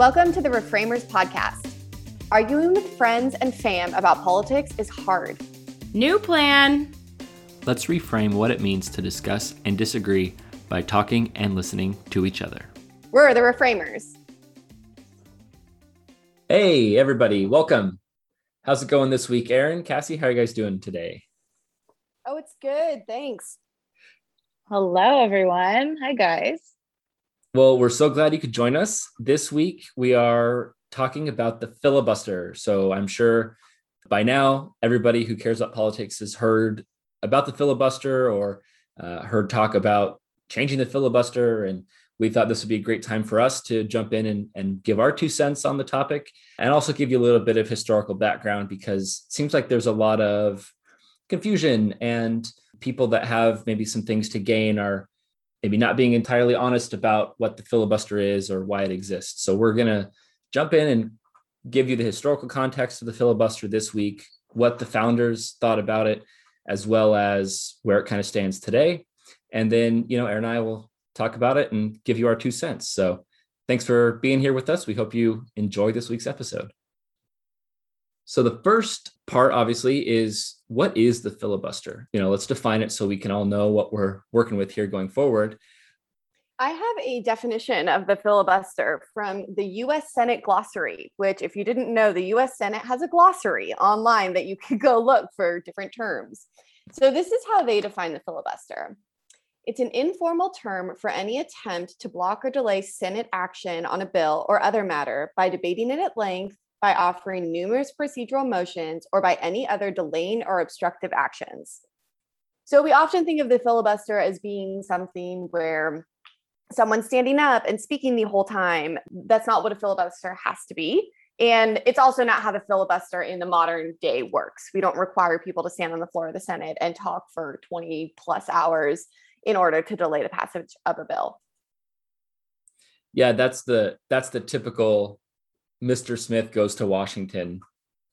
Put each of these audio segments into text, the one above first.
Welcome to the Reframers Podcast. Arguing with friends and fam about politics is hard. New plan. Let's reframe what it means to discuss and disagree by talking and listening to each other. We're the Reframers. Hey, everybody, welcome. How's it going this week, Aaron? Cassie, how are you guys doing today? Oh, it's good. Thanks. Hello, everyone. Hi, guys. Well, we're so glad you could join us. This week, we are talking about the filibuster. So I'm sure by now, everybody who cares about politics has heard about the filibuster or uh, heard talk about changing the filibuster. And we thought this would be a great time for us to jump in and, and give our two cents on the topic and also give you a little bit of historical background because it seems like there's a lot of confusion and people that have maybe some things to gain are maybe not being entirely honest about what the filibuster is or why it exists. So we're going to jump in and give you the historical context of the filibuster this week, what the founders thought about it, as well as where it kind of stands today. And then, you know, Aaron and I will talk about it and give you our two cents. So thanks for being here with us. We hope you enjoy this week's episode. So the first part obviously is what is the filibuster? You know, let's define it so we can all know what we're working with here going forward. I have a definition of the filibuster from the US Senate glossary, which, if you didn't know, the US Senate has a glossary online that you could go look for different terms. So, this is how they define the filibuster it's an informal term for any attempt to block or delay Senate action on a bill or other matter by debating it at length, by offering numerous procedural motions, or by any other delaying or obstructive actions. So we often think of the filibuster as being something where someone's standing up and speaking the whole time. That's not what a filibuster has to be. And it's also not how the filibuster in the modern day works. We don't require people to stand on the floor of the Senate and talk for 20 plus hours in order to delay the passage of a bill. Yeah, that's the that's the typical Mr. Smith goes to Washington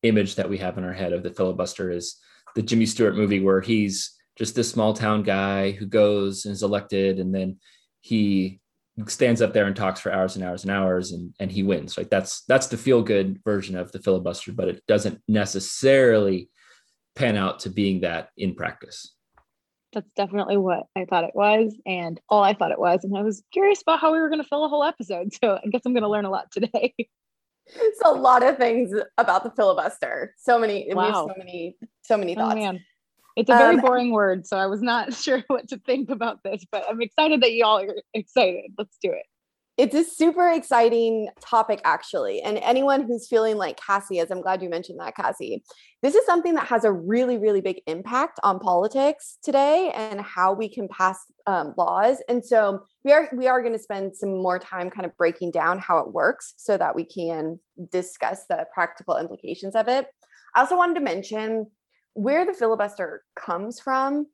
image that we have in our head of the filibuster is the Jimmy Stewart movie where he's just this small town guy who goes and is elected and then he stands up there and talks for hours and hours and hours and, and he wins. Like that's that's the feel good version of the filibuster but it doesn't necessarily pan out to being that in practice. That's definitely what i thought it was and all i thought it was. And i was curious about how we were going to fill a whole episode so i guess i'm going to learn a lot today it's a lot of things about the filibuster. So many, wow. we have so many, so many oh, thoughts. Oh, it's a very um, boring word, so I was not sure what to think about this, but I'm excited that you all are excited. Let's do it. It's a super exciting topic, actually. And anyone who's feeling like Cassie is, I'm glad you mentioned that, Cassie. This is something that has a really, really big impact on politics today and how we can pass um, laws. And so we are we are going to spend some more time kind of breaking down how it works so that we can discuss the practical implications of it. I also wanted to mention where the filibuster comes from.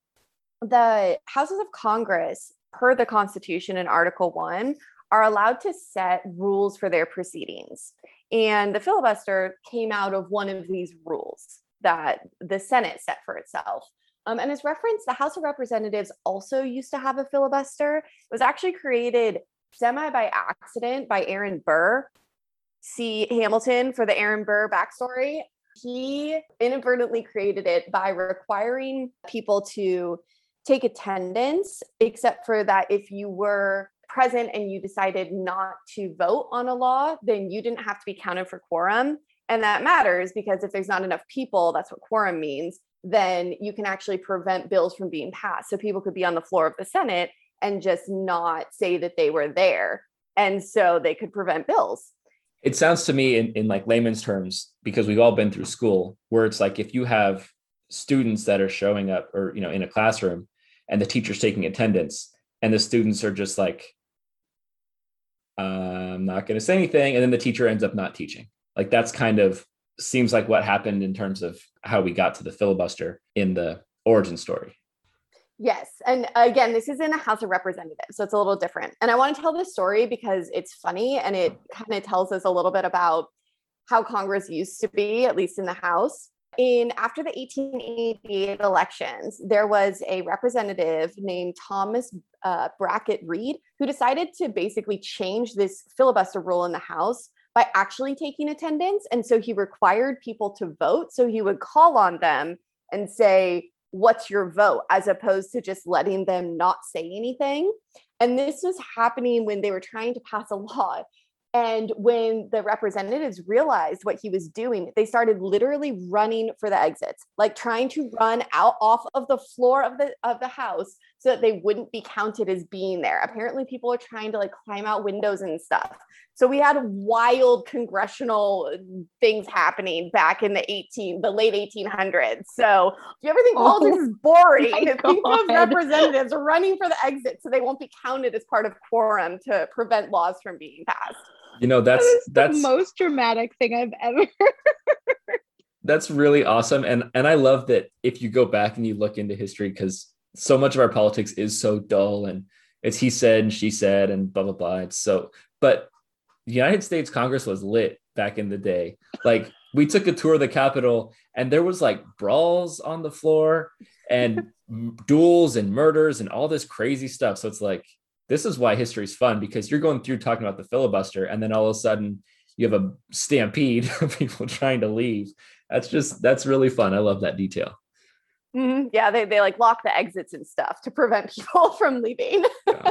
The houses of Congress, per the Constitution in Article 1, are allowed to set rules for their proceedings. And the filibuster came out of one of these rules that the Senate set for itself. Um, and as referenced, the House of Representatives also used to have a filibuster. It was actually created semi by accident by Aaron Burr. See Hamilton for the Aaron Burr backstory. He inadvertently created it by requiring people to take attendance, except for that if you were present and you decided not to vote on a law, then you didn't have to be counted for quorum. And that matters because if there's not enough people, that's what quorum means, then you can actually prevent bills from being passed. So people could be on the floor of the Senate and just not say that they were there. And so they could prevent bills. It sounds to me in, in like layman's terms, because we've all been through school, where it's like if you have students that are showing up or you know in a classroom and the teacher's taking attendance and the students are just like I'm not going to say anything. And then the teacher ends up not teaching. Like that's kind of seems like what happened in terms of how we got to the filibuster in the origin story. Yes. And again, this is in the House of Representatives, so it's a little different. And I want to tell this story because it's funny and it kind of tells us a little bit about how Congress used to be, at least in the House in after the 1888 elections there was a representative named thomas uh, brackett reed who decided to basically change this filibuster rule in the house by actually taking attendance. And so he required people to vote. So he would call on them and say, What's your vote? as opposed to just letting them not say anything. And this was happening when they were trying to pass a law and when the representatives realized what he was doing, they started literally running for the exits, like trying to run out off of the floor of the of the house so that they wouldn't be counted as being there. Apparently, people are trying to like climb out windows and stuff. So we had wild congressional things happening back in the 18, the late 1800s. So if you ever think oh, politics is boring, think of representatives running for the exit so they won't be counted as part of quorum to prevent laws from being passed. You know, that's that that's the most dramatic thing I've ever That's really awesome. And and I love that if you go back and you look into history, because so much of our politics is so dull and it's he said and she said and blah blah blah. It's so but the United States Congress was lit back in the day. Like we took a tour of the Capitol and there was like brawls on the floor and duels and murders and all this crazy stuff. So it's like this is why history is fun because you're going through talking about the filibuster and then all of a sudden you have a stampede of people trying to leave. That's just that's really fun. I love that detail. Mm-hmm. yeah they, they like lock the exits and stuff to prevent people from leaving.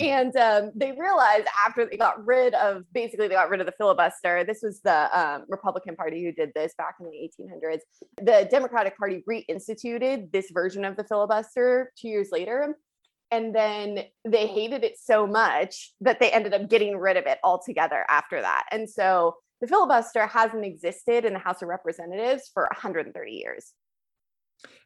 And um, they realized after they got rid of basically they got rid of the filibuster this was the um, republican party who did this back in the 1800s the democratic party reinstituted this version of the filibuster two years later and then they hated it so much that they ended up getting rid of it altogether after that. And so the filibuster hasn't existed in the House of Representatives for 130 years.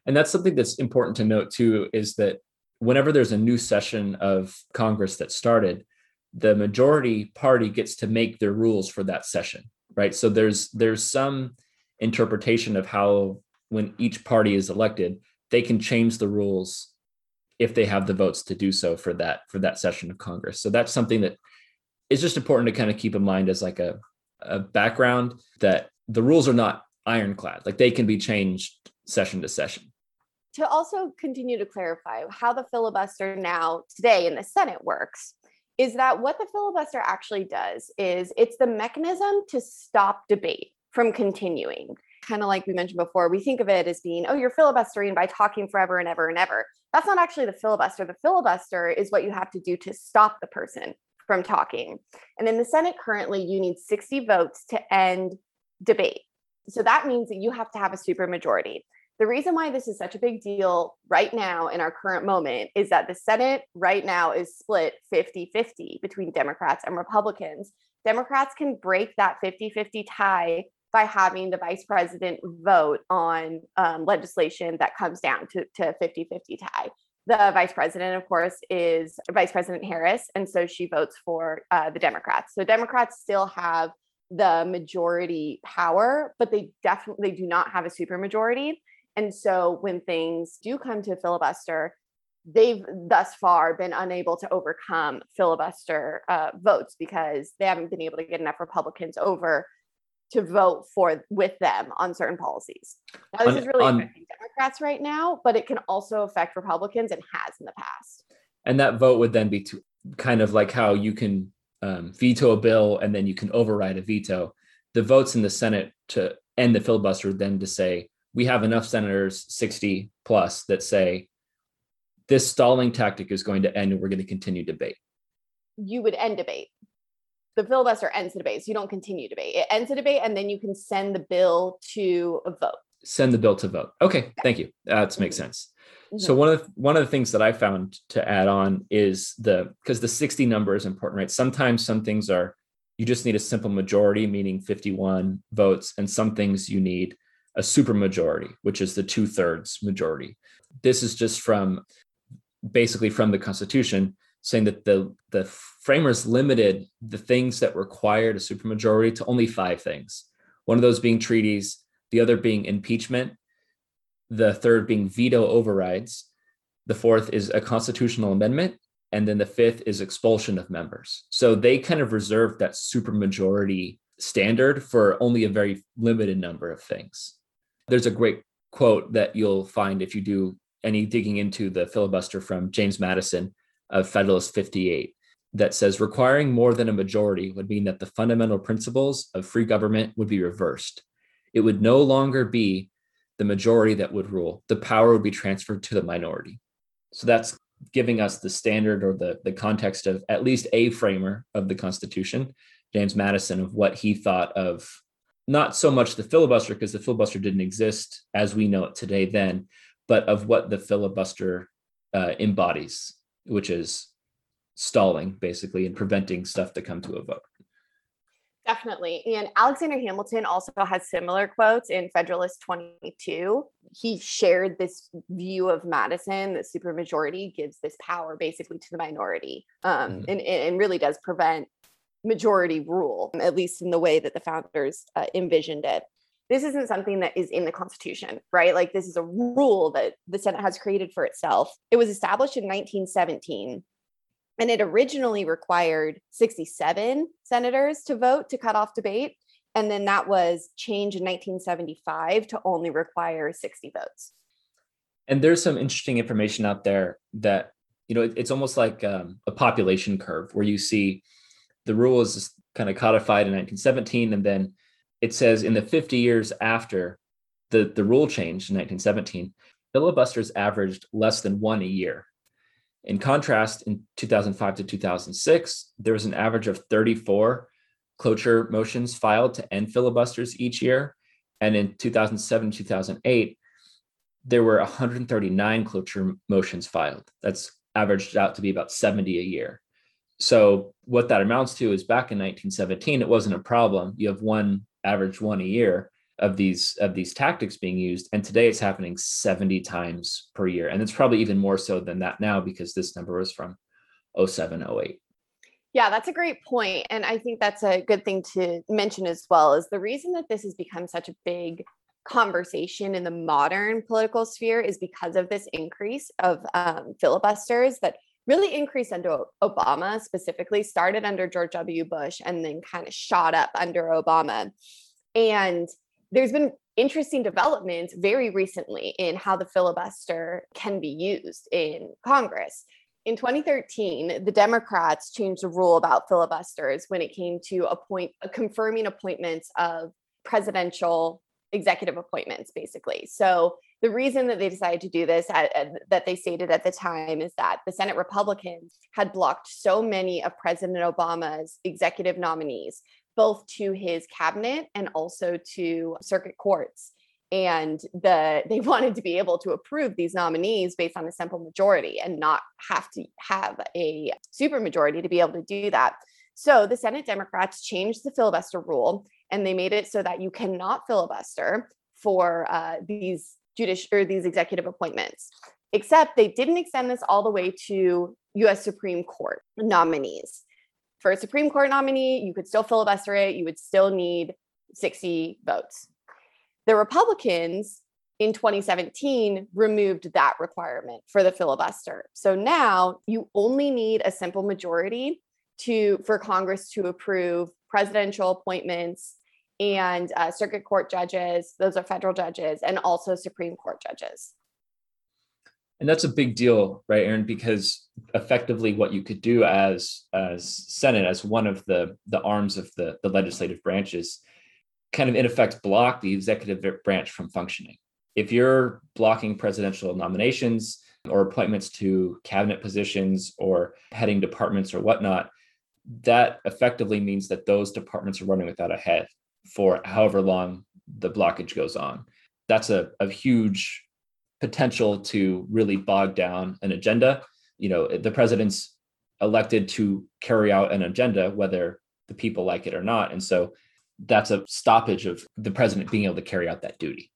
And that's something that's important to note too is that whenever there's a new session of Congress that started, the majority party gets to make their rules for that session, right? So there's there's some interpretation of how when each party is elected, they can change the rules if they have the votes to do so for that for that session of Congress. So that's something that is just important to kind of keep in mind as like a, a background that the rules are not ironclad. Like they can be changed session to session. To also continue to clarify how the filibuster now today in the Senate works is that what the filibuster actually does is it's the mechanism to stop debate from continuing kind of like we mentioned before, we think of it as being, oh, you're filibustering by talking forever and ever and ever. That's not actually the filibuster. The filibuster is what you have to do to stop the person from talking. And in the Senate currently, you need 60 votes to end debate. So that means that you have to have a supermajority. The reason why this is such a big deal right now in our current moment is that the Senate right now is split 50 50 between Democrats and Republicans. Democrats can break that 50 50 tie by having the vice president vote on um, legislation that comes down to, to 50 50 tie. The vice president, of course, is Vice President Harris. And so she votes for uh, the Democrats. So Democrats still have the majority power, but they definitely do not have a supermajority. And so when things do come to filibuster, they've thus far been unable to overcome filibuster uh, votes because they haven't been able to get enough Republicans over to vote for with them on certain policies. Now, this on, is really on, affecting Democrats right now, but it can also affect Republicans and has in the past. And that vote would then be to, kind of like how you can um, veto a bill and then you can override a veto. The votes in the Senate to end the filibuster then to say we have enough senators, 60 plus, that say this stalling tactic is going to end and we're going to continue debate. You would end debate the filibuster ends the debate. So you don't continue debate. It ends the debate and then you can send the bill to a vote. Send the bill to vote. Okay, yeah. thank you. That makes mm-hmm. sense. Mm-hmm. So one of the, one of the things that I found to add on is the because the 60 number is important, right? Sometimes some things are you just need a simple majority, meaning 51 votes, and some things you need a super majority, which is the two thirds majority. This is just from basically from the Constitution saying that the the framers limited the things that required a supermajority to only five things. One of those being treaties, the other being impeachment, the third being veto overrides, the fourth is a constitutional amendment, and then the fifth is expulsion of members. So they kind of reserved that supermajority standard for only a very limited number of things. There's a great quote that you'll find if you do any digging into the filibuster from James Madison of Federalist 58. that says requiring more than a majority would mean that the fundamental principles of free government would be reversed. It would no longer be the majority that would rule, the power would be transferred to the minority. So that's giving us the standard or the, the context of at least a framer of the Constitution, James Madison, of what he thought of not so much the filibuster, because the filibuster didn't exist as we know it today then, but of what the filibuster uh, embodies, which is stalling basically and preventing stuff to come to a vote. Definitely. And Alexander Hamilton also has similar quotes in Federalist 22. He shared this view of Madison that supermajority gives this power basically to the minority um, mm-hmm. and, and really does prevent majority rule, at least in the way that the founders uh, envisioned it. This isn't something that is in the Constitution, right? Like, this is a rule that the Senate has created for itself. It was established in 1917 and it originally required 67 senators to vote to cut off debate. And then that was changed in 1975 to only require 60 votes. And there's some interesting information out there that, you know, it's almost like um, a population curve where you see the rule is kind of codified in 1917. And then it says in the 50 years after the, the rule changed in 1917, filibusters averaged less than one a year. In contrast, in 2005 to 2006, there was an average of 34 cloture motions filed to end filibusters each year. And in 2007, 2008, there were 139 cloture motions filed. That's averaged out to be about 70 a year. So, what that amounts to is back in 1917, it wasn't a problem. You have one average one a year of these of these tactics being used. And today it's happening 70 times per year. And it's probably even more so than that now because this number was from 07 08 yeah that's a great point. And i think that's a good thing to mention as well is the reason that this has become such a big conversation in the modern political sphere is because of this increase of um, filibusters that really increased under obama specifically started under george w bush and then kind of shot up under obama and there's been interesting developments very recently in how the filibuster can be used in Congress. In 2013, the Democrats changed the rule about filibusters when it came to appoint confirming appointments of presidential executive appointments basically. So the reason that they decided to do this at, at, that they stated at the time is that the Senate Republicans had blocked so many of President Obama's executive nominees both to his cabinet and also to circuit courts and the they wanted to be able to approve these nominees based on a simple majority and not have to have a supermajority to be able to do that. So the Senate Democrats changed the filibuster rule and they made it so that you cannot filibuster for uh, these judicial or these executive appointments. Except they didn't extend this all the way to U.S. Supreme Court nominees for a Supreme Court nominee, you could still filibuster it, you would still need 60 votes. The Republicans in 2017 removed that requirement for the filibuster. So now you only need a simple majority to for Congress to approve presidential appointments and uh, circuit court judges, those are federal judges, and also Supreme Court judges. And that's a big deal right aaron because effectively what you could do as as senate as one of the the arms of the the legislative branches kind of in effect block the executive branch from functioning. If you're blocking presidential nominations or appointments to cabinet positions or heading departments or whatnot that effectively means that those departments are running without a head for however long the blockage goes on that's a, a huge potential to really bog down an agenda. You know, the president's elected to carry out an agenda, whether the people like it or not. And so that's a stoppage of the president being able to carry out that duty.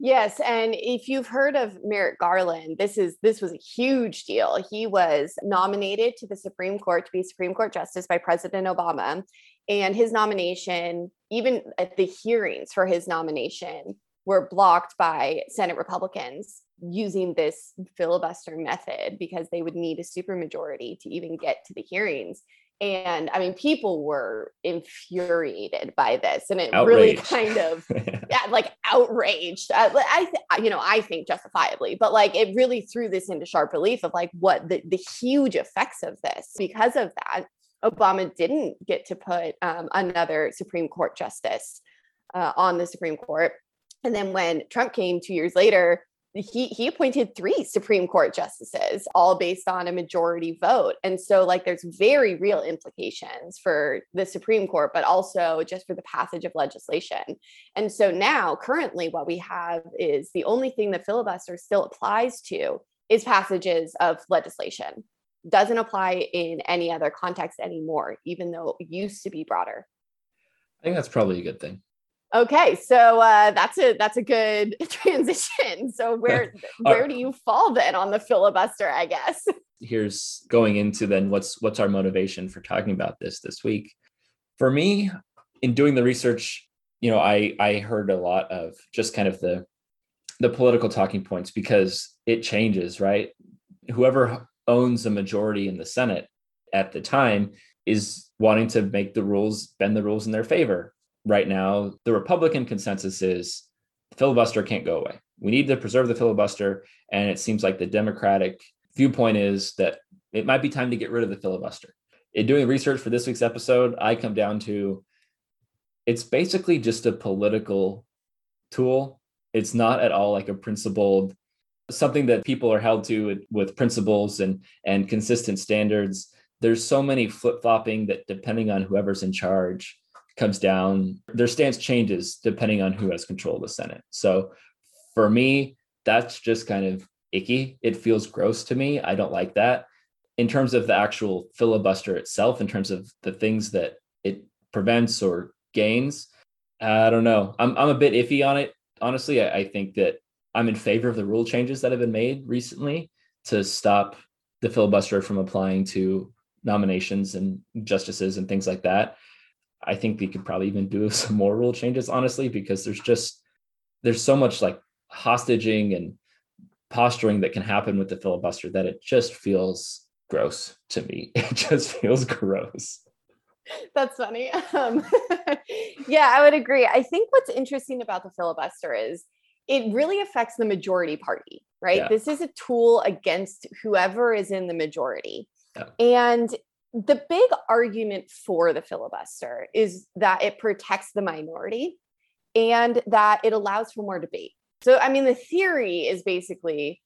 Yes, and if you've heard of Merrick Garland, this is this was a huge deal. He was nominated to the Supreme Court to be Supreme Court justice by President Obama, and his nomination, even at the hearings for his nomination, were blocked by Senate Republicans using this filibuster method because they would need a supermajority to even get to the hearings. And I mean, people were infuriated by this, and it really kind of, yeah, like outraged. Uh, I, I th- you know, I think justifiably, but like it really threw this into sharp relief of like what the, the huge effects of this. Because of that, Obama didn't get to put um, another Supreme Court justice uh, on the Supreme Court. And then when Trump came two years later, he he appointed three Supreme Court justices, all based on a majority vote. And so, like, there's very real implications for the Supreme Court, but also just for the passage of legislation. And so now, currently, what we have is the only thing the filibuster still applies to is passages of legislation. Doesn't apply in any other context anymore, even though it used to be broader. I think that's probably a good thing. Okay, so uh, that's a that's a good transition. So where where do you fall then on the filibuster? I guess. Here's going into then what's what's our motivation for talking about this this week. For me, in doing the research, you know, I I heard a lot of just kind of the the political talking points because it changes, right? Whoever owns a majority in the Senate at the time is wanting to make the rules bend the rules in their favor right now, the Republican consensus is filibuster can't go away. We need to preserve the filibuster. And it seems like the Democratic viewpoint is that it might be time to get rid of the filibuster. In doing research for this week's episode, I come down to it's basically just a political tool. It's not at all like a principled something that people are held to with principles and and consistent standards. There's so many flip-flopping that depending on whoever's in charge, comes down, their stance changes depending on who has control of the Senate. So for me, that's just kind of icky. It feels gross to me. I don't like that. In terms of the actual filibuster itself, in terms of the things that it prevents or gains, I don't know. I'm, I'm a bit iffy on it. Honestly, I, I think that I'm in favor of the rule changes that have been made recently to stop the filibuster from applying to nominations and justices and things like that. I think we could probably even do some more rule changes, honestly, because there's just there's so much like hostaging and posturing that can happen with the filibuster that it just feels gross to me. It just feels gross. That's funny. Um, yeah, I would agree. I think what's interesting about the filibuster is it really affects the majority party, right? Yeah. This is a tool against whoever is in the majority. Yeah. And the big argument for the filibuster is that it protects the minority and that it allows for more debate. So I mean the theory is basically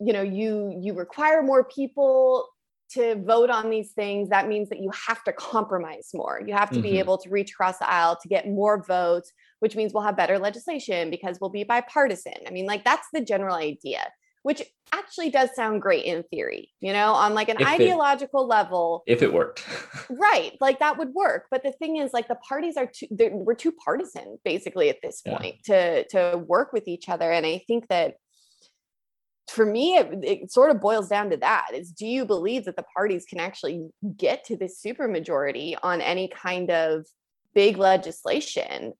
you know you you require more people to vote on these things that means that you have to compromise more. You have to mm-hmm. be able to reach across the aisle to get more votes, which means we'll have better legislation because we'll be bipartisan. I mean like that's the general idea which actually does sound great in theory, you know, on like an if ideological it, level. If it worked. right. Like that would work. But the thing is, like the parties are too, we're too partisan basically at this point to, to work with each other. And I think that for me, it, it sort of boils down to that is do you believe that the parties can actually get to this supermajority on any kind of big legislation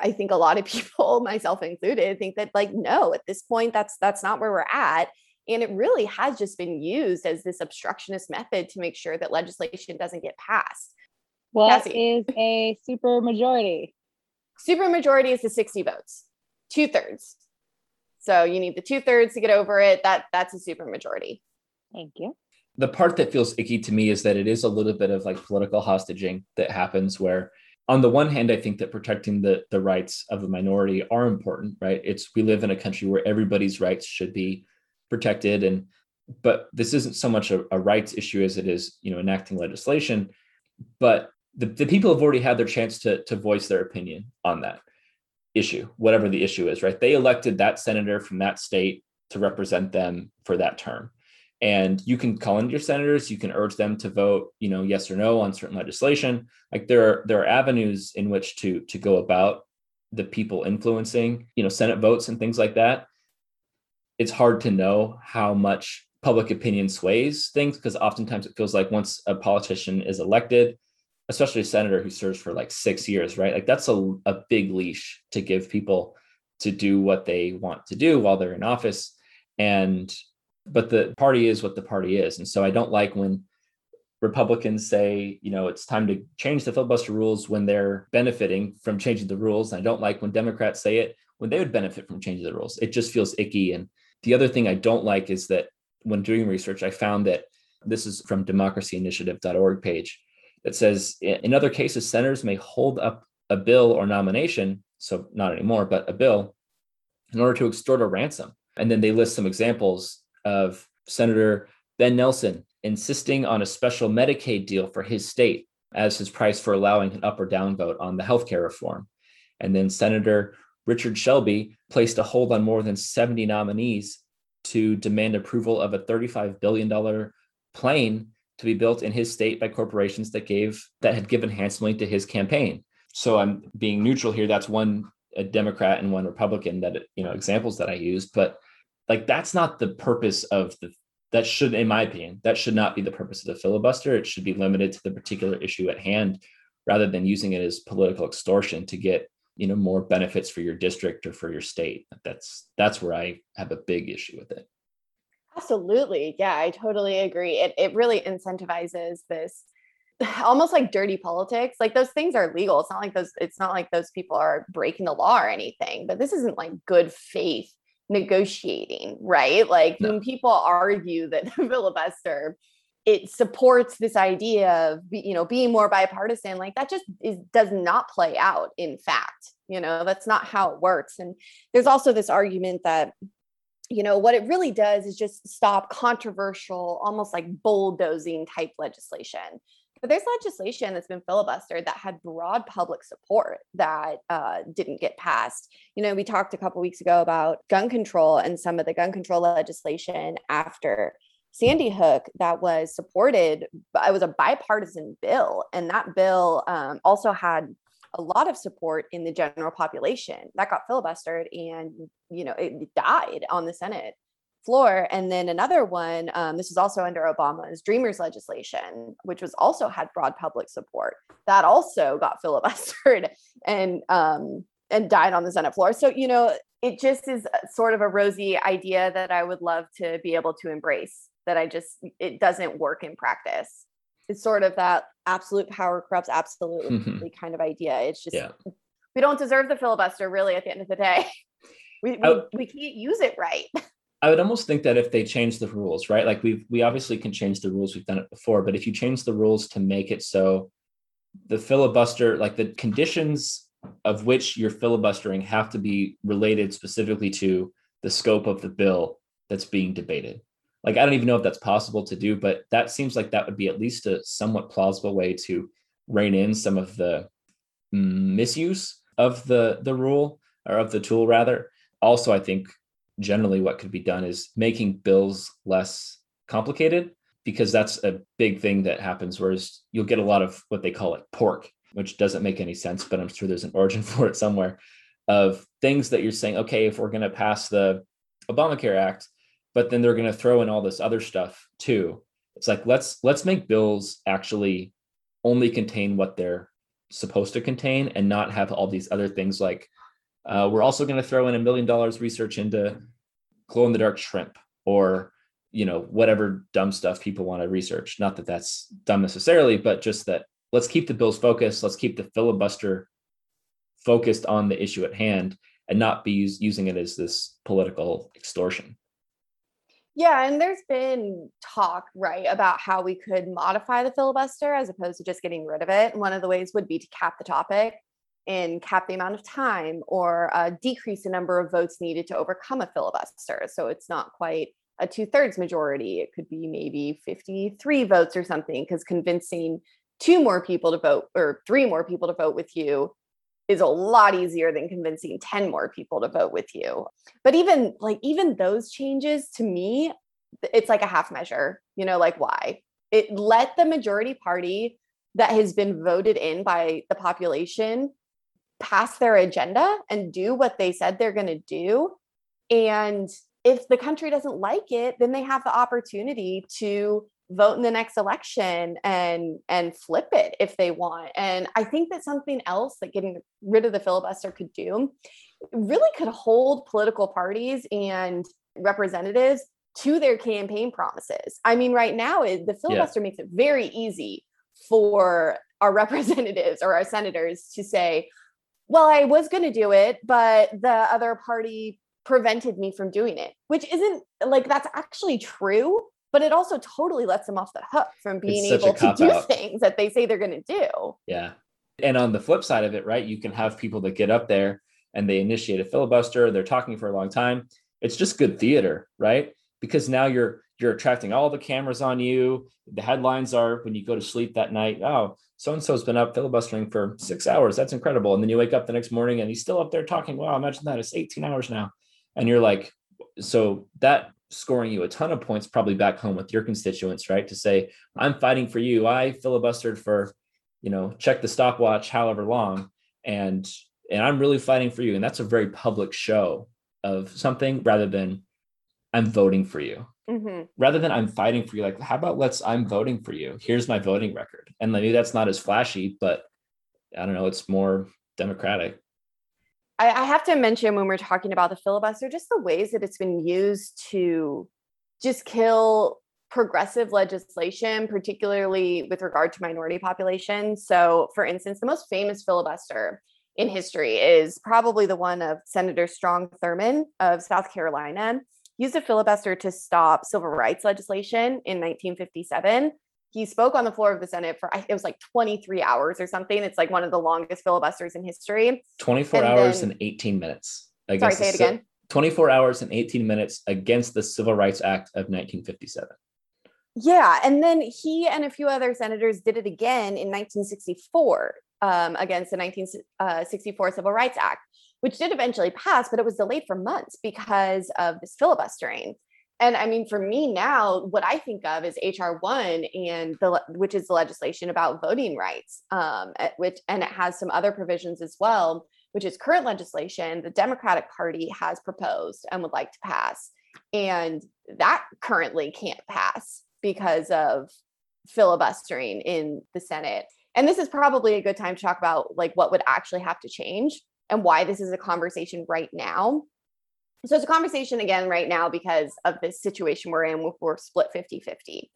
I think a lot of people, myself included, think that like no, at this point that's that's not where we're at. And it really has just been used as this obstructionist method to make sure that legislation doesn't get passed. What Cassie. is a super majority? Super majority is the 60 votes, two thirds. So you need the two thirds to get over it. That that's a super majority. Thank you. The part that feels icky to me is that it is a little bit of like political hostaging that happens where on the one hand, I think that protecting the, the rights of the minority are important, right? It's we live in a country where everybody's rights should be protected. And but this isn't so much a, a rights issue as it is, you know, enacting legislation. But the, the people have already had their chance to, to voice their opinion on that issue, whatever the issue is, right? They elected that senator from that state to represent them for that term and you can call in your senators. You can urge them to vote you know yes or no on certain legislation. Like there are there are avenues in which to to go about the people influencing you know senate votes and things like that. It's hard to know how much public opinion sways things because oftentimes it feels like once a politician is elected especially a senator who serves for like six years right? Like that's a, a big leash to give people to do what they want to do while they're in office. And but the party is what the party is. And so I don't like when Republicans say, you know, it's time to change the filibuster rules when they're benefiting from changing the rules. I don't like when Democrats say it when they would benefit from changing the rules. It just feels icky. And the other thing I don't like is that when doing research, I found that this is from democracyinitiative.org page that says in other cases, senators may hold up a bill or nomination, so not anymore, but a bill, in order to extort a ransom. And then they list some examples of Senator Ben Nelson insisting on a special Medicaid deal for his state as his price for allowing an up or down vote on the healthcare reform. And then Senator Richard Shelby placed a hold on more than 70 nominees to demand approval of a $35 billion plane to be built in his state by corporations that gave that had given handsomely to his campaign. So I'm being neutral here. That's one Democrat and one Republican that you know examples that I used, but like that's not the purpose of the that should in my opinion that should not be the purpose of the filibuster. It should be limited to the particular issue at hand rather than using it as political extortion to get you know more benefits for your district or for your state. That's that's where i have a big issue with it. Absolutely. Yeah i totally agree. It, it really incentivizes this almost like dirty politics. Like those things are legal. It's not like those it's not like those people are breaking the law or anything but this isn't like good faith negotiating, right? Like no. when people argue that the filibuster it supports this idea of you know being more bipartisan like that just is does not play out in fact you know that's not how it works and there's also this argument that you know what it really does is just stop controversial almost like bulldozing type legislation but there's legislation that's been filibustered that had broad public support that uh, didn't get passed. You know, we talked a couple weeks ago about gun control and some of the gun control legislation after Sandy Hook that was supported. It was a bipartisan bill, and that bill um, also had a lot of support in the general population. That got filibustered, and you know, it died on the Senate floor. And then another one, um, this was also under Obama's Dreamers legislation, which was also had broad public support. That also got filibustered and um, and died on the Senate floor. So you know, it just is sort of a rosy idea that I would love to be able to embrace. That I just it doesn't work in practice. It's sort of that absolute power corrupts absolutely kind of idea. It's just yeah. we don't deserve the filibuster really at the end of the day. We, we, oh. we can't use it right. I would almost think that if they change the rules, right? Like we we obviously can change the rules. We've done it before, but if you change the rules to make it so the filibuster, like the conditions of which you're filibustering, have to be related specifically to the scope of the bill that's being debated. Like I don't even know if that's possible to do, but that seems like that would be at least a somewhat plausible way to rein in some of the misuse of the the rule or of the tool rather. Also, I think generally what could be done is making bills less complicated because that's a big thing that happens whereas you'll get a lot of what they call it pork which doesn't make any sense but i'm sure there's an origin for it somewhere of things that you're saying okay if we're going to pass the obamacare act but then they're going to throw in all this other stuff too it's like let's let's make bills actually only contain what they're supposed to contain and not have all these other things like uh, we're also going to throw in a million dollars research into glow in the dark shrimp or you know whatever dumb stuff people want to research. Not that that's dumb necessarily, but just that let's keep the bills focused. Let's keep the filibuster focused on the issue at hand and not be use, using it as this political extortion. Yeah, and there's been talk, right, about how we could modify the filibuster as opposed to just getting rid of it. And one of the ways would be to cap the topic and cap the amount of time or uh, decrease the number of votes needed to overcome a filibuster. So it's not quite a two thirds majority. It could be maybe 53 votes or something, because convincing two more people to vote or three more people to vote with you is a lot easier than convincing 10 more people to vote with you. But even like, even those changes to me, it's like a half measure, you know, like why? It let the majority party that has been voted in by the population pass their agenda and do what they said they're going to do. And if the country doesn't like it, then they have the opportunity to vote in the next election and and flip it if they want. And I think that something else that getting rid of the filibuster could do really could hold political parties and representatives to their campaign promises. I mean, right now, the filibuster yeah. makes it very easy for our representatives or our senators to say, well, I was going to do it, but the other party prevented me from doing it, which isn't like that's actually true, but it also totally lets them off the hook from being able to do out. things that they say they're going to do. Yeah. And on the flip side of it, right, you can have people that get up there and they initiate a filibuster, they're talking for a long time. It's just good theater, right? Because now you're you're attracting all the cameras on you. The headlines are when you go to sleep that night, oh, so and so's been up filibustering for six hours. That's incredible. And then you wake up the next morning and he's still up there talking. Wow, imagine that. It's 18 hours now. And you're like, so that scoring you a ton of points probably back home with your constituents, right? To say, I'm fighting for you. I filibustered for, you know, check the stopwatch however long. And and I'm really fighting for you. And that's a very public show of something rather than I'm voting for you. Mm-hmm. Rather than I'm fighting for you, like, how about let's I'm voting for you. Here's my voting record. And maybe that's not as flashy, but I don't know, it's more democratic. I, I have to mention when we're talking about the filibuster, just the ways that it's been used to just kill progressive legislation, particularly with regard to minority populations. So, for instance, the most famous filibuster in history is probably the one of Senator Strom Thurmond of South Carolina. Used a filibuster to stop civil rights legislation in 1957. He spoke on the floor of the Senate for it was like 23 hours or something. It's like one of the longest filibusters in history. 24 and hours then, and 18 minutes. Sorry, say it again. 24 hours and 18 minutes against the Civil Rights Act of 1957. Yeah, and then he and a few other senators did it again in 1964 um, against the 1964 uh, Civil Rights Act, which did eventually pass, but it was delayed for months because of this filibustering. And I mean, for me now, what I think of is HR one, and the which is the legislation about voting rights, um, which and it has some other provisions as well, which is current legislation the Democratic Party has proposed and would like to pass, and that currently can't pass because of filibustering in the Senate. And this is probably a good time to talk about like what would actually have to change and why this is a conversation right now. So it's a conversation again right now because of this situation we're in we're split 50-50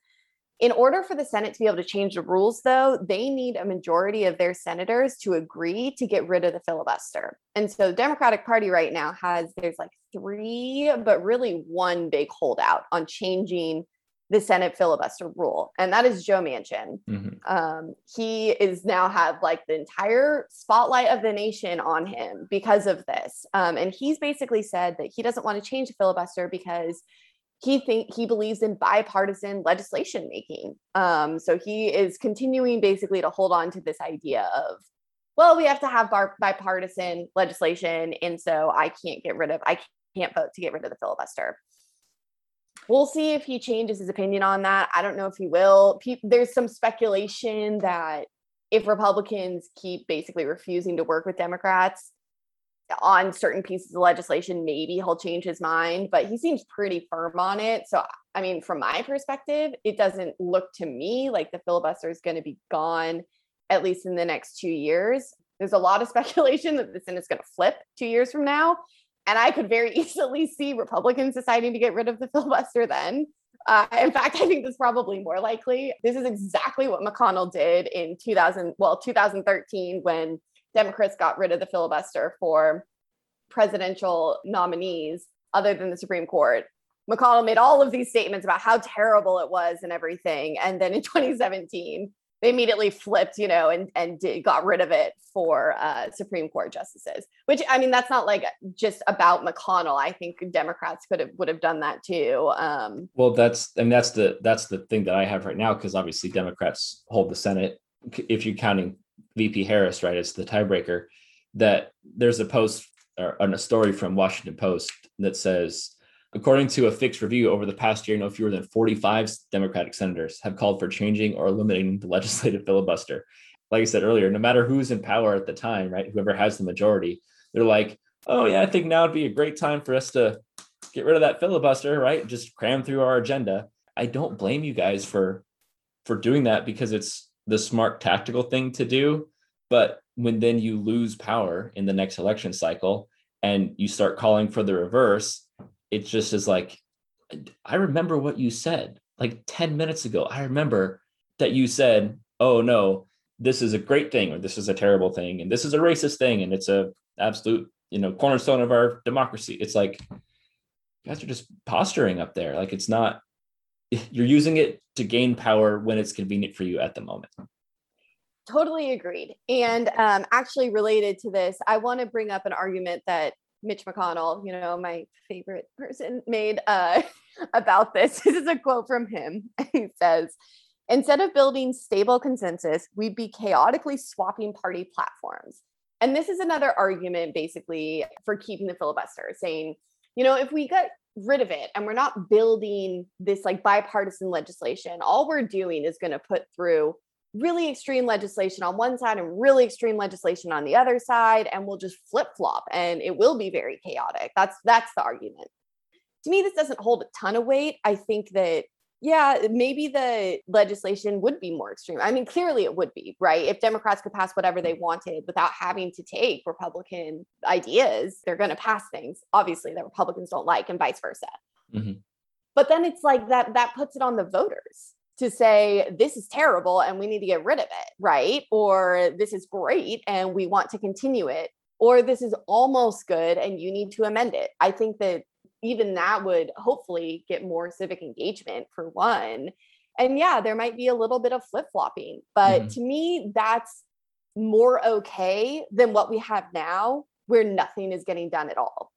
in order for the senate to be able to change the rules though they need a majority of their senators to agree to get rid of the filibuster. And so the democratic party right now has there's like three but really one big holdout on changing the Senate filibuster rule, and that is Joe Manchin. Mm-hmm. Um, he is now have like the entire spotlight of the nation on him because of this, um, and he's basically said that he doesn't want to change the filibuster because he think he believes in bipartisan legislation making. Um, so he is continuing basically to hold on to this idea of, well, we have to have bar- bipartisan legislation, and so I can't get rid of I can't vote to get rid of the filibuster we'll see if he changes his opinion on that. I don't know if he will. there's some speculation that if Republicans keep basically refusing to work with Democrats on certain pieces of legislation, maybe he'll change his mind, but he seems pretty firm on it. So, I mean, from my perspective, it doesn't look to me like the filibuster is going to be gone, at least in the next two years. There's a lot of speculation that the Senate's going to flip two years from now. And I could very easily see Republicans deciding to get rid of the filibuster then. Uh, in fact, I think that's probably more likely. This is exactly what McConnell did in 2000, well, 2013 when Democrats got rid of the filibuster for presidential nominees other than the Supreme Court. McConnell made all of these statements about how terrible it was and everything. And then in 2017, they immediately flipped, you know, and and did, got rid of it for uh, Supreme Court justices. Which I mean, that's not like just about McConnell. I think Democrats could have would have done that too. Um, well, that's and that's the that's the thing that I have right now because obviously Democrats hold the Senate. If you're counting VP Harris, right, as the tiebreaker. That there's a post or a story from Washington Post that says According to a fixed review over the past year, no fewer than 45 Democratic senators have called for changing or eliminating the legislative filibuster. Like I said earlier, no matter who's in power at the time, right, whoever has the majority, they're like, oh, yeah, I think now would be a great time for us to get rid of that filibuster, right? Just cram through our agenda. I don't blame you guys for for doing that because it's the smart tactical thing to do. But when then you lose power in the next election cycle, and you start calling for the reverse, it just is like, I remember what you said like 10 minutes ago. I remember that you said, oh no, this is a great thing or this is a terrible thing and this is a racist thing and it's a absolute you know cornerstone of our democracy. It's like you guys are just posturing up there. Like it's not you're using it to gain power when it's convenient for you at the moment. Totally agreed. And um, actually related to this i want to bring up an argument that mitch mcconnell you know my favorite person made uh, about this this is a quote from him he says Instead of building stable consensus, we'd be chaotically swapping party platforms. And this is another argument basically for keeping the filibuster, saying, you know, if we get rid of it and we're not building this like bipartisan legislation, all we're doing is going to put through really extreme legislation on one side and really extreme legislation on the other side and we'll just flip-flop and it will be very chaotic. That's that's the argument. To me this doesn't hold a ton of weight. I think that yeah, maybe the legislation would be more extreme. I mean, clearly it would be, right? If Democrats could pass whatever they wanted without having to take Republican ideas, they're going to pass things, obviously, that Republicans don't like, and vice versa. Mm-hmm. But then it's like that, that puts it on the voters to say, this is terrible and we need to get rid of it, right? Or this is great and we want to continue it. Or this is almost good and you need to amend it. I think that even that would hopefully get more civic engagement for one. And yeah, there might be a little bit of flip flopping, but mm-hmm. to me, that's more okay than what we have now, where nothing is getting done at all.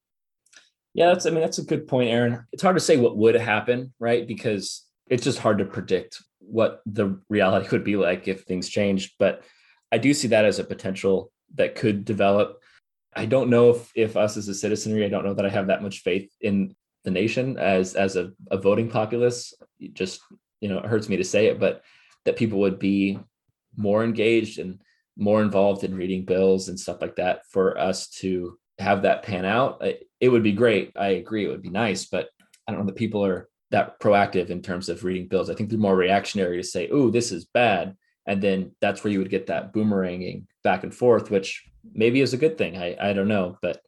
Yeah, that's, I mean, that's a good point, aaron It's hard to say what would happen, right? Because it's just hard to predict what the reality would be like if things changed. But I do see that as a potential that could develop. I don't know if if us as a citizenry, I don't know that I have that much faith in the nation as as a, a voting populace. It just you know, it hurts me to say it, but that people would be more engaged and more involved in reading bills and stuff like that for us to have that pan out. It would be great. I agree. It would be nice, but I don't know that people are that proactive in terms of reading bills. I think they're more reactionary to say, "Oh, this is bad," and then that's where you would get that boomeranging back and forth, which maybe is a good thing. I I don't know, but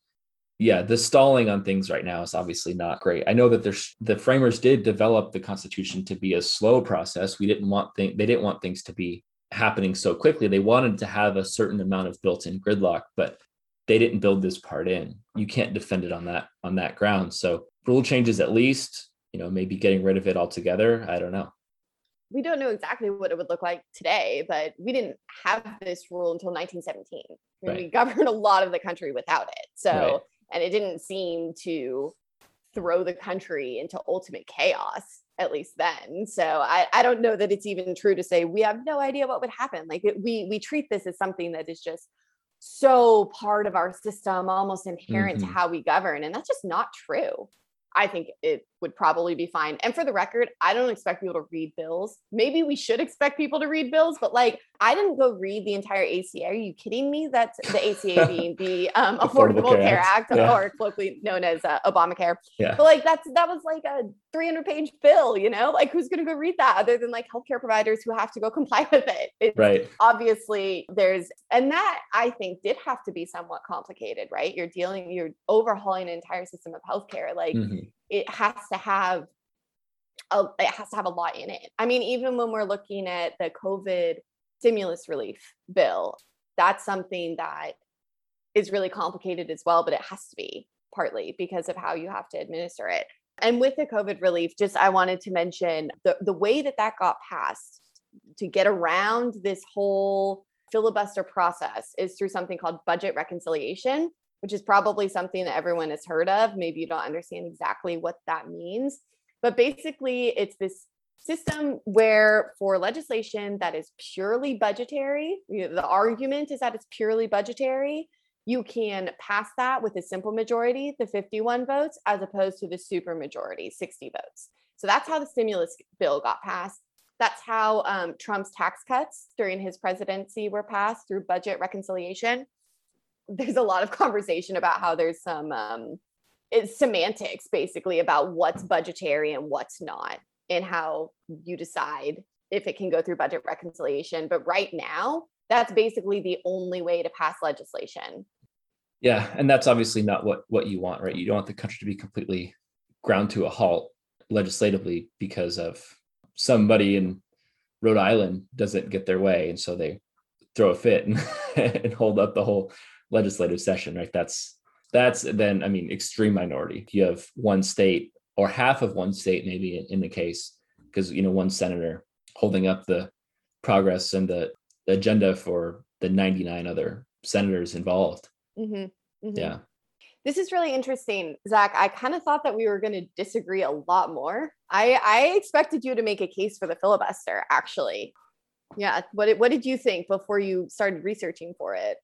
yeah, the stalling on things right now is obviously not great. I know that there's the framers did develop the Constitution to be a slow process. We didn't want thing they didn't want things to be happening so quickly. They wanted to have a certain amount of built-in gridlock, but they didn't build this part in. You can't defend it on that on that ground. So rule changes at least, you know, maybe getting rid of it altogether. I don't know we don't know exactly what it would look like today, but we didn't have this rule until 1917. Right. We governed a lot of the country without it. So, right. and it didn't seem to throw the country into ultimate chaos, at least then. So I, I don't know that it's even true to say we have no idea what would happen. Like it, we we treat this as something that is just so part of our system, almost inherent mm-hmm. to how we govern. And that's just not true. I think it would probably be fine. And for the record, I don't expect people to read bills. Maybe we should expect people to read bills, but like I didn't go read the entire ACA. Are you kidding me? That's the ACA being the um, Affordable, Affordable, Care Act, Act yeah. or colloquially known as uh, Obamacare. Yeah. But like that's that was like a 300 page bill, you know? Like who's going to go read that other than like healthcare providers who have to go comply with it? It's right. Obviously, there's and that I think did have to be somewhat complicated, right? You're dealing, you're overhauling an entire system of healthcare. Like mm-hmm. It has to have a, it has to have a lot in it. I mean, even when we're looking at the COVID stimulus relief bill, that's something that is really complicated as well, but it has to be partly because of how you have to administer it. And with the COVID relief, just I wanted to mention the, the way that that got passed to get around this whole filibuster process is through something called budget reconciliation, which is probably something that everyone has heard of. Maybe you don't understand exactly what that means. But basically, it's this system where for legislation that is purely budgetary, you know, the argument is that it's purely budgetary, you can pass that with a simple majority, the 51 votes, as opposed to the super majority, 60 votes. So that's how the stimulus bill got passed. That's how um, Trump's tax cuts during his presidency were passed through budget reconciliation. There's a lot of conversation about how there's some um, it's semantics basically about what's budgetary and what's not and how you decide if it can go through budget reconciliation but right now that's basically the only way to pass legislation Yeah, and that's obviously not what what you want, right? You don't want the country to be completely ground to a halt legislatively because of somebody in Rhode Island doesn't get their way, and so they throw a fit and, and hold up the whole legislative session, right? That's that's then, I mean, extreme minority. You have one state or half of one state, maybe in, the case, because you know one senator holding up the progress and the, the agenda for the 99 other senators involved. Mm-hmm. Mm-hmm. Yeah. This is really interesting, Zach. I kind of thought that we were going to disagree a lot more. I, I expected you to make a case for the filibuster, actually. Yeah. What, what did you think before you started researching for it?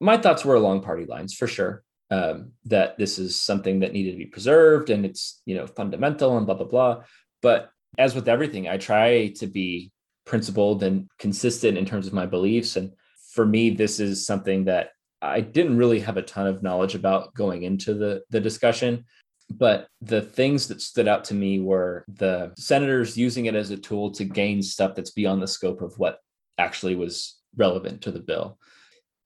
My thoughts were along party lines for sure. Um, that this is something that needed to be preserved and it's you know fundamental and blah blah blah. But as with everything, I try to be principled and consistent in terms of my beliefs. And for me, this is something that I didn't really have a ton of knowledge about going into the, the discussion. But the things that stood out to me were the senators using it as a tool to gain stuff that's beyond the scope of what actually was relevant to the bill.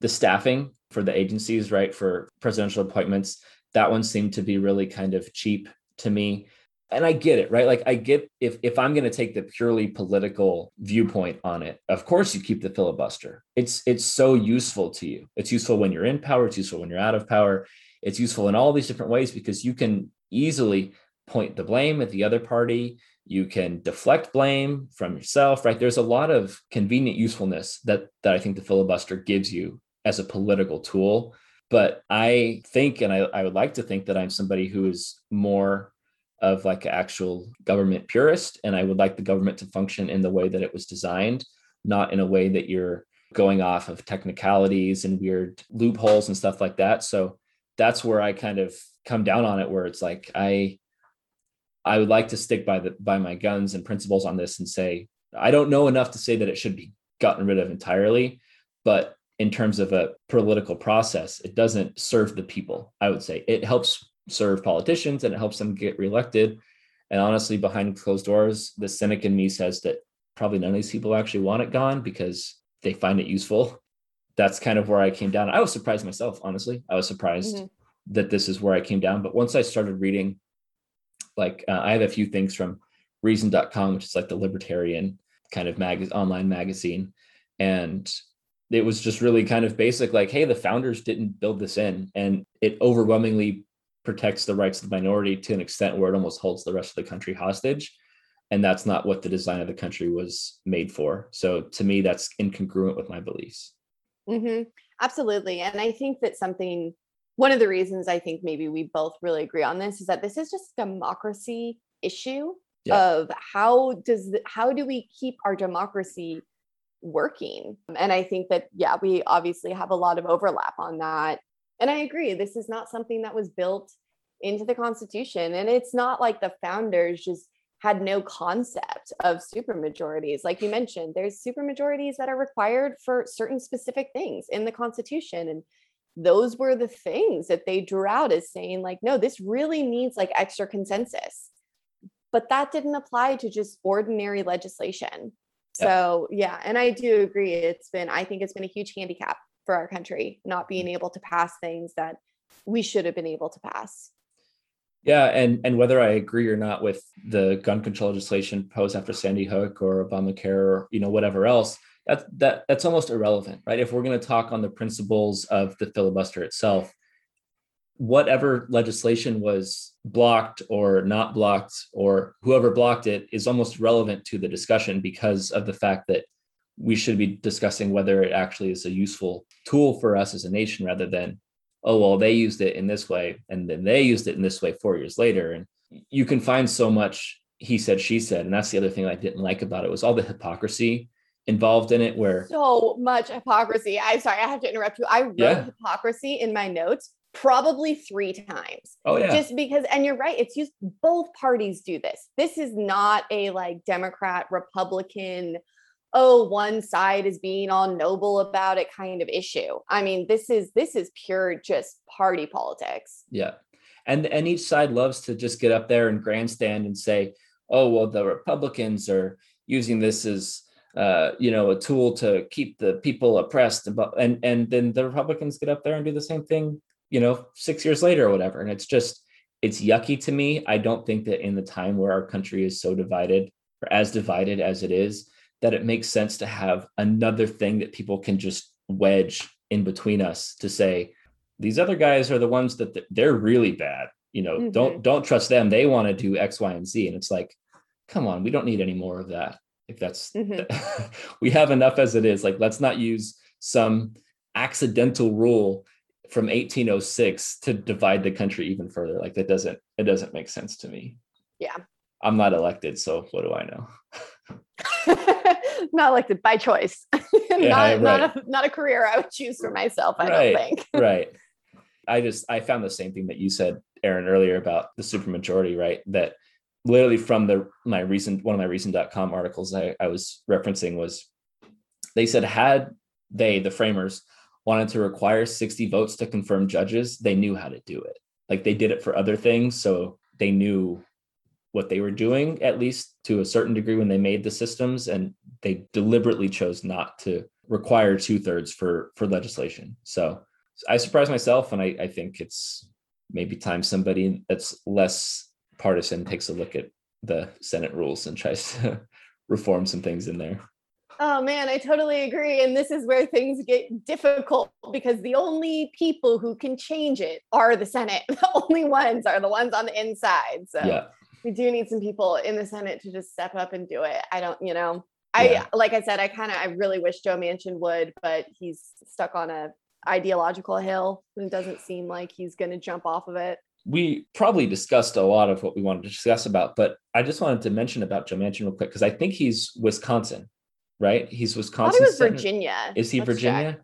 The staffing for the agencies, right, for presidential appointments, that one seemed to be really kind of cheap to me and I get it, right? Like I get if if I'm going to take the purely political viewpoint on it, of course you keep the filibuster. It's it's so useful to you. It's useful when you're in power, it's useful when you're out of power. It's useful in all these different ways because you can easily point the blame at the other party. You can deflect blame from yourself, right? There's a lot of convenient usefulness that that I think the filibuster gives you as a political tool. But I think, and I, I would like to think that I'm somebody who is more of like an actual government purist and i would like the government to function in the way that it was designed not in a way that you're going off of technicalities and weird loopholes and stuff like that so that's where i kind of come down on it where it's like i i would like to stick by the by my guns and principles on this and say i don't know enough to say that it should be gotten rid of entirely but in terms of a political process it doesn't serve the people i would say it helps serve politicians and it helps them get reelected. And honestly, behind closed doors, the cynic in me says that probably none of these people actually want it gone because they find it useful. That's kind of where I came down. I was surprised myself, honestly. I was surprised mm-hmm. that this is where I came down. But once I started reading, like uh, I have a few things from reason.com, which is like the libertarian kind of mag- online magazine. And it was just really kind of basic like, hey, the founders didn't build this in. And it overwhelmingly protects the rights of the minority to an extent where it almost holds the rest of the country hostage and that's not what the design of the country was made for so to me that's incongruent with my beliefs mm-hmm. absolutely and i think that something one of the reasons i think maybe we both really agree on this is that this is just a democracy issue yeah. of how does the, how do we keep our democracy working and i think that yeah we obviously have a lot of overlap on that and I agree, this is not something that was built into the Constitution. And it's not like the founders just had no concept of supermajorities. Like you mentioned, there's supermajorities that are required for certain specific things in the Constitution. And those were the things that they drew out as saying, like, no, this really needs like extra consensus. But that didn't apply to just ordinary legislation. So, yeah, and I do agree. It's been, I think it's been a huge handicap for our country, not being mm-hmm. able to pass things that we should have been able to pass. Yeah, and and whether I agree or not with the gun control legislation posed after Sandy Hook or Obamacare or you know whatever else, that that that's almost irrelevant, right? If we're going to talk on the principles of the filibuster itself, whatever legislation was blocked or not blocked or whoever blocked it is almost relevant to the discussion because of the fact that we should be discussing whether it actually is a useful tool for us as a nation rather than oh well they used it in this way and then they used it in this way four years later. And you can find so much he said she said. And that's the other thing i didn't like about it was all the hypocrisy involved in it where so much hypocrisy. I'm sorry i have to interrupt you. I wrote yeah. hypocrisy in my notes probably three times. Oh yeah. Just because and you're right, it's used both parties do this. This is not a like Democrat, Republican, oh one side is being all noble about it kind of issue i mean this is this is pure just party politics yeah and and each side loves to just get up there and grandstand and say oh well the republicans are using this as uh, you know a tool to keep the people oppressed and and and then the republicans get up there and do the same thing you know, six years later or whatever. And it's just, it's yucky to me. I don't think that in the time where our country is so divided or as divided as it is, that it makes sense to have another thing that people can just wedge in between us to say, these other guys are the ones that they're really bad. You know, mm-hmm. don't don't trust them. They want to do X, Y, and Z. And it's like, come on, we don't need any more of that. If that's mm-hmm. we have enough as it is. Like, let's not use some accidental rule from 1806 to divide the country even further. Like that doesn't it doesn't make sense to me. Yeah. I'm not elected, so what do I know? not elected by choice. Yeah, not, right. not, a, not a career I would choose for myself, I right. don't think. right. I just I found the same thing that you said, Aaron, earlier about the supermajority, right? That literally from the my recent one of my reason.com articles I, I was referencing was they said had they, the framers, wanted to require 60 votes to confirm judges, they knew how to do it. Like they did it for other things. So they knew what they were doing, at least to a certain degree, when they made the systems. And they deliberately chose not to require two thirds for, for legislation. So I surprised myself. And I, I think it's maybe time somebody that's less partisan takes a look at the Senate rules and tries to reform some things in there. Oh man, I totally agree. And this is where things get difficult because the only people who can change it are the Senate. The only ones are the ones on the inside. So yeah. we do need some people in the Senate to just step up and do it. I don't, you know, I yeah. like I said, I kind of I really wish Joe Manchin would, but he's stuck on a ideological hill and it doesn't seem like he's going to jump off of it we probably discussed a lot of what we wanted to discuss about, but I just wanted to mention about Joe Manchin real quick because I think he's Wisconsin right? He's Wisconsin. I he was Virginia. Is he Let's Virginia? Check.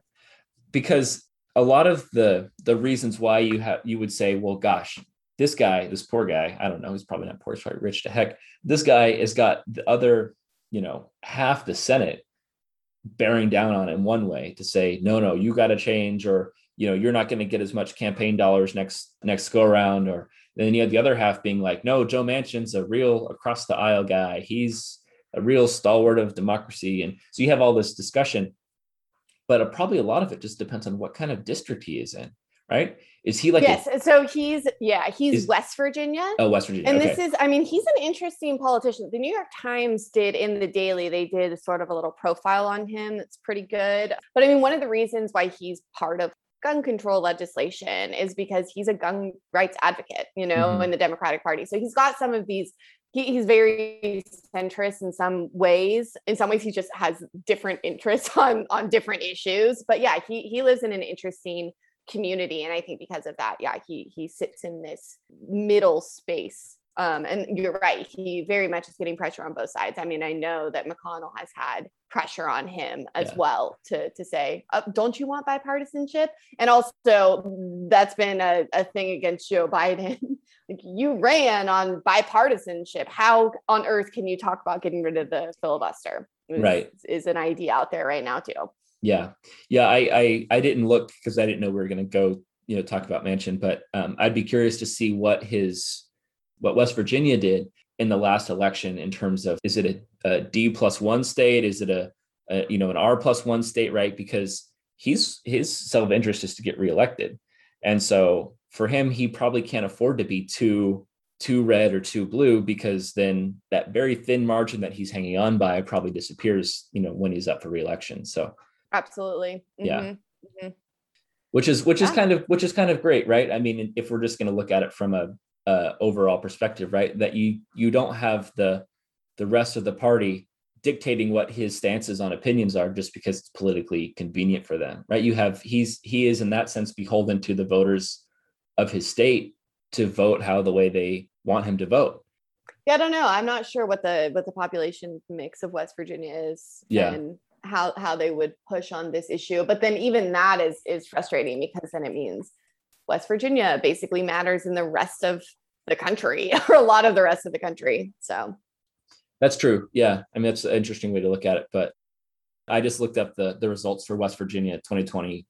Because a lot of the the reasons why you have you would say, well, gosh, this guy, this poor guy, I don't know, he's probably not poor, he's probably rich to heck. This guy has got the other, you know, half the Senate bearing down on him one way to say, no, no, you got to change, or you know, you're not going to get as much campaign dollars next next go around, or then you have the other half being like, no, Joe Manchin's a real across the aisle guy. He's a real stalwart of democracy. And so you have all this discussion, but probably a lot of it just depends on what kind of district he is in, right? Is he like yes? A, so he's yeah, he's is, West Virginia. Oh, West Virginia. And okay. this is, I mean, he's an interesting politician. The New York Times did in the Daily, they did sort of a little profile on him that's pretty good. But I mean, one of the reasons why he's part of gun control legislation is because he's a gun rights advocate, you know, mm-hmm. in the Democratic Party. So he's got some of these he, he's very centrist in some ways. In some ways, he just has different interests on on different issues. But yeah, he he lives in an interesting community, and I think because of that, yeah, he he sits in this middle space. Um, and you're right, he very much is getting pressure on both sides. I mean, I know that McConnell has had pressure on him as yeah. well to to say, uh, don't you want bipartisanship? And also, that's been a, a thing against Joe Biden like you ran on bipartisanship. How on earth can you talk about getting rid of the filibuster? Is, right. Is an idea out there right now too. Yeah. Yeah. I I, I didn't look because I didn't know we were gonna go, you know, talk about Manchin, but um, I'd be curious to see what his what West Virginia did in the last election in terms of is it a, a D plus one state? Is it a, a you know an R plus one state, right? Because he's his self-interest is to get reelected. And so for him, he probably can't afford to be too too red or too blue because then that very thin margin that he's hanging on by probably disappears, you know, when he's up for reelection. So absolutely. Mm-hmm. Yeah. Mm-hmm. Which is which yeah. is kind of which is kind of great, right? I mean, if we're just going to look at it from a uh, overall perspective, right? That you you don't have the the rest of the party dictating what his stances on opinions are just because it's politically convenient for them, right? You have he's he is in that sense beholden to the voters of his state to vote how the way they want him to vote. Yeah, I don't know. I'm not sure what the what the population mix of West Virginia is. Yeah. And how how they would push on this issue. But then even that is is frustrating because then it means West Virginia basically matters in the rest of the country or a lot of the rest of the country. So that's true. Yeah. I mean that's an interesting way to look at it. But I just looked up the the results for West Virginia 2020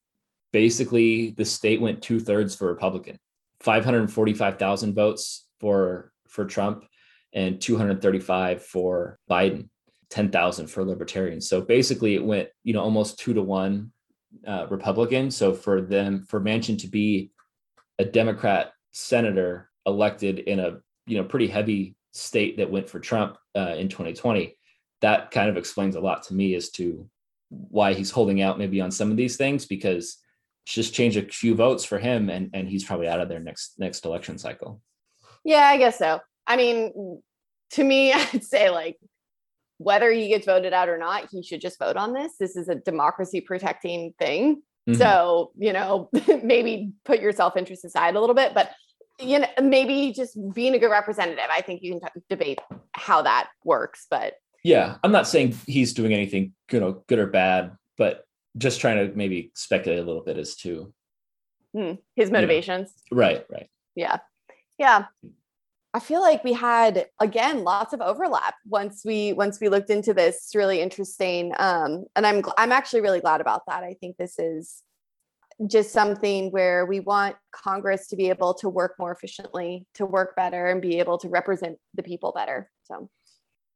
basically the state went two thirds for Republican, 545,000 votes for for Trump, and 235 for Biden, 10,000 for Libertarians. So basically, it went you know almost two to one uh, Republican. So for them, for Manchin to be a Democrat senator elected in a you know pretty heavy state that went for Trump uh, in 2020. That kind of explains a lot to me as to why he's holding out maybe on some of these things because just change a few votes for him and and he's probably out of there next next election cycle. Yeah, I guess so. I mean, to me, I'd say like whether he gets voted out or not, he should just vote on this. This is a democracy protecting thing. Mm-hmm. So, you know, maybe put your self interest aside a little bit, but you know, maybe just being a good representative. I think you can t- debate how that works, but yeah, I'm not saying he's doing anything, you know, good or bad, but just trying to maybe speculate a little bit as to hmm. his motivations. You know. Right, right. Yeah. Yeah. I feel like we had again lots of overlap once we once we looked into this. It's really interesting, um, and I'm I'm actually really glad about that. I think this is just something where we want Congress to be able to work more efficiently, to work better, and be able to represent the people better. So.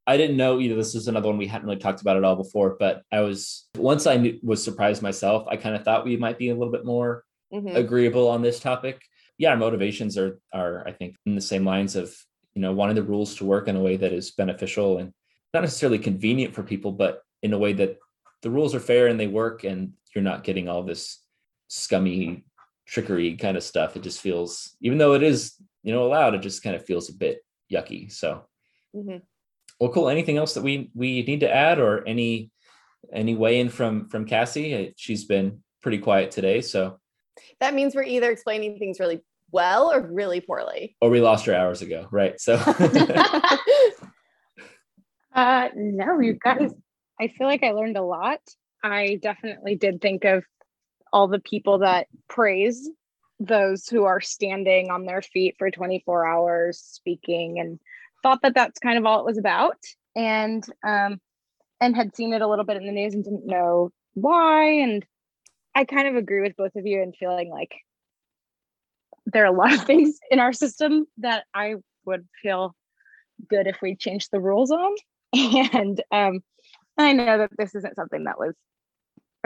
I didn't know either. This is another one we hadn't really talked about at all before, but I was once I knew, was surprised myself. I kind of thought we might be a little bit more mm-hmm. agreeable on this topic yeah, our motivations are are I think in the same lines of you know wanting the rules to work in a way that is beneficial and not necessarily convenient for people, but in a way that the rules are fair and they work, and you're not getting all this scummy trickery kind of stuff. It just feels, even though it is you know allowed, it just kind of feels a bit yucky. So, mm-hmm. well, cool. Anything else that we we need to add, or any any weigh in from from Cassie? She's been pretty quiet today, so that means we're either explaining things really well or really poorly. Or we lost her hours ago, right? So uh no, you guys I feel like I learned a lot. I definitely did think of all the people that praise those who are standing on their feet for 24 hours speaking and thought that that's kind of all it was about and um and had seen it a little bit in the news and didn't know why and I kind of agree with both of you and feeling like there are a lot of things in our system that I would feel good if we changed the rules on. And um, I know that this isn't something that was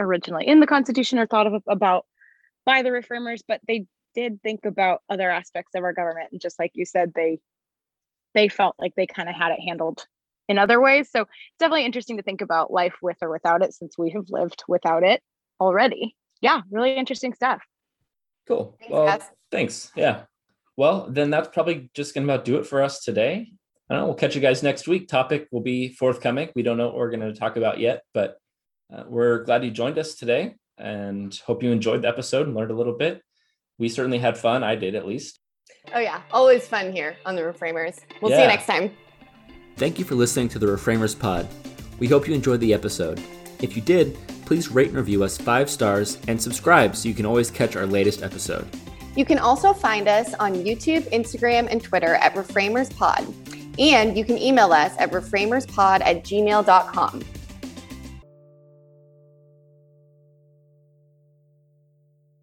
originally in the Constitution or thought of about by the reformers, but they did think about other aspects of our government. And just like you said, they they felt like they kind of had it handled in other ways. So it's definitely interesting to think about life with or without it since we have lived without it already. Yeah, really interesting stuff. Cool. Thanks, well, thanks. Yeah. Well, then that's probably just going to about do it for us today. I don't know. We'll catch you guys next week. Topic will be forthcoming. We don't know what we're going to talk about yet, but uh, we're glad you joined us today and hope you enjoyed the episode and learned a little bit. We certainly had fun. I did at least. Oh, yeah. Always fun here on the Reframers. We'll yeah. see you next time. Thank you for listening to the Reframers Pod. We hope you enjoyed the episode. If you did, please rate and review us five stars and subscribe so you can always catch our latest episode. You can also find us on YouTube, Instagram, and Twitter at ReframersPod. And you can email us at reframerspod at gmail.com.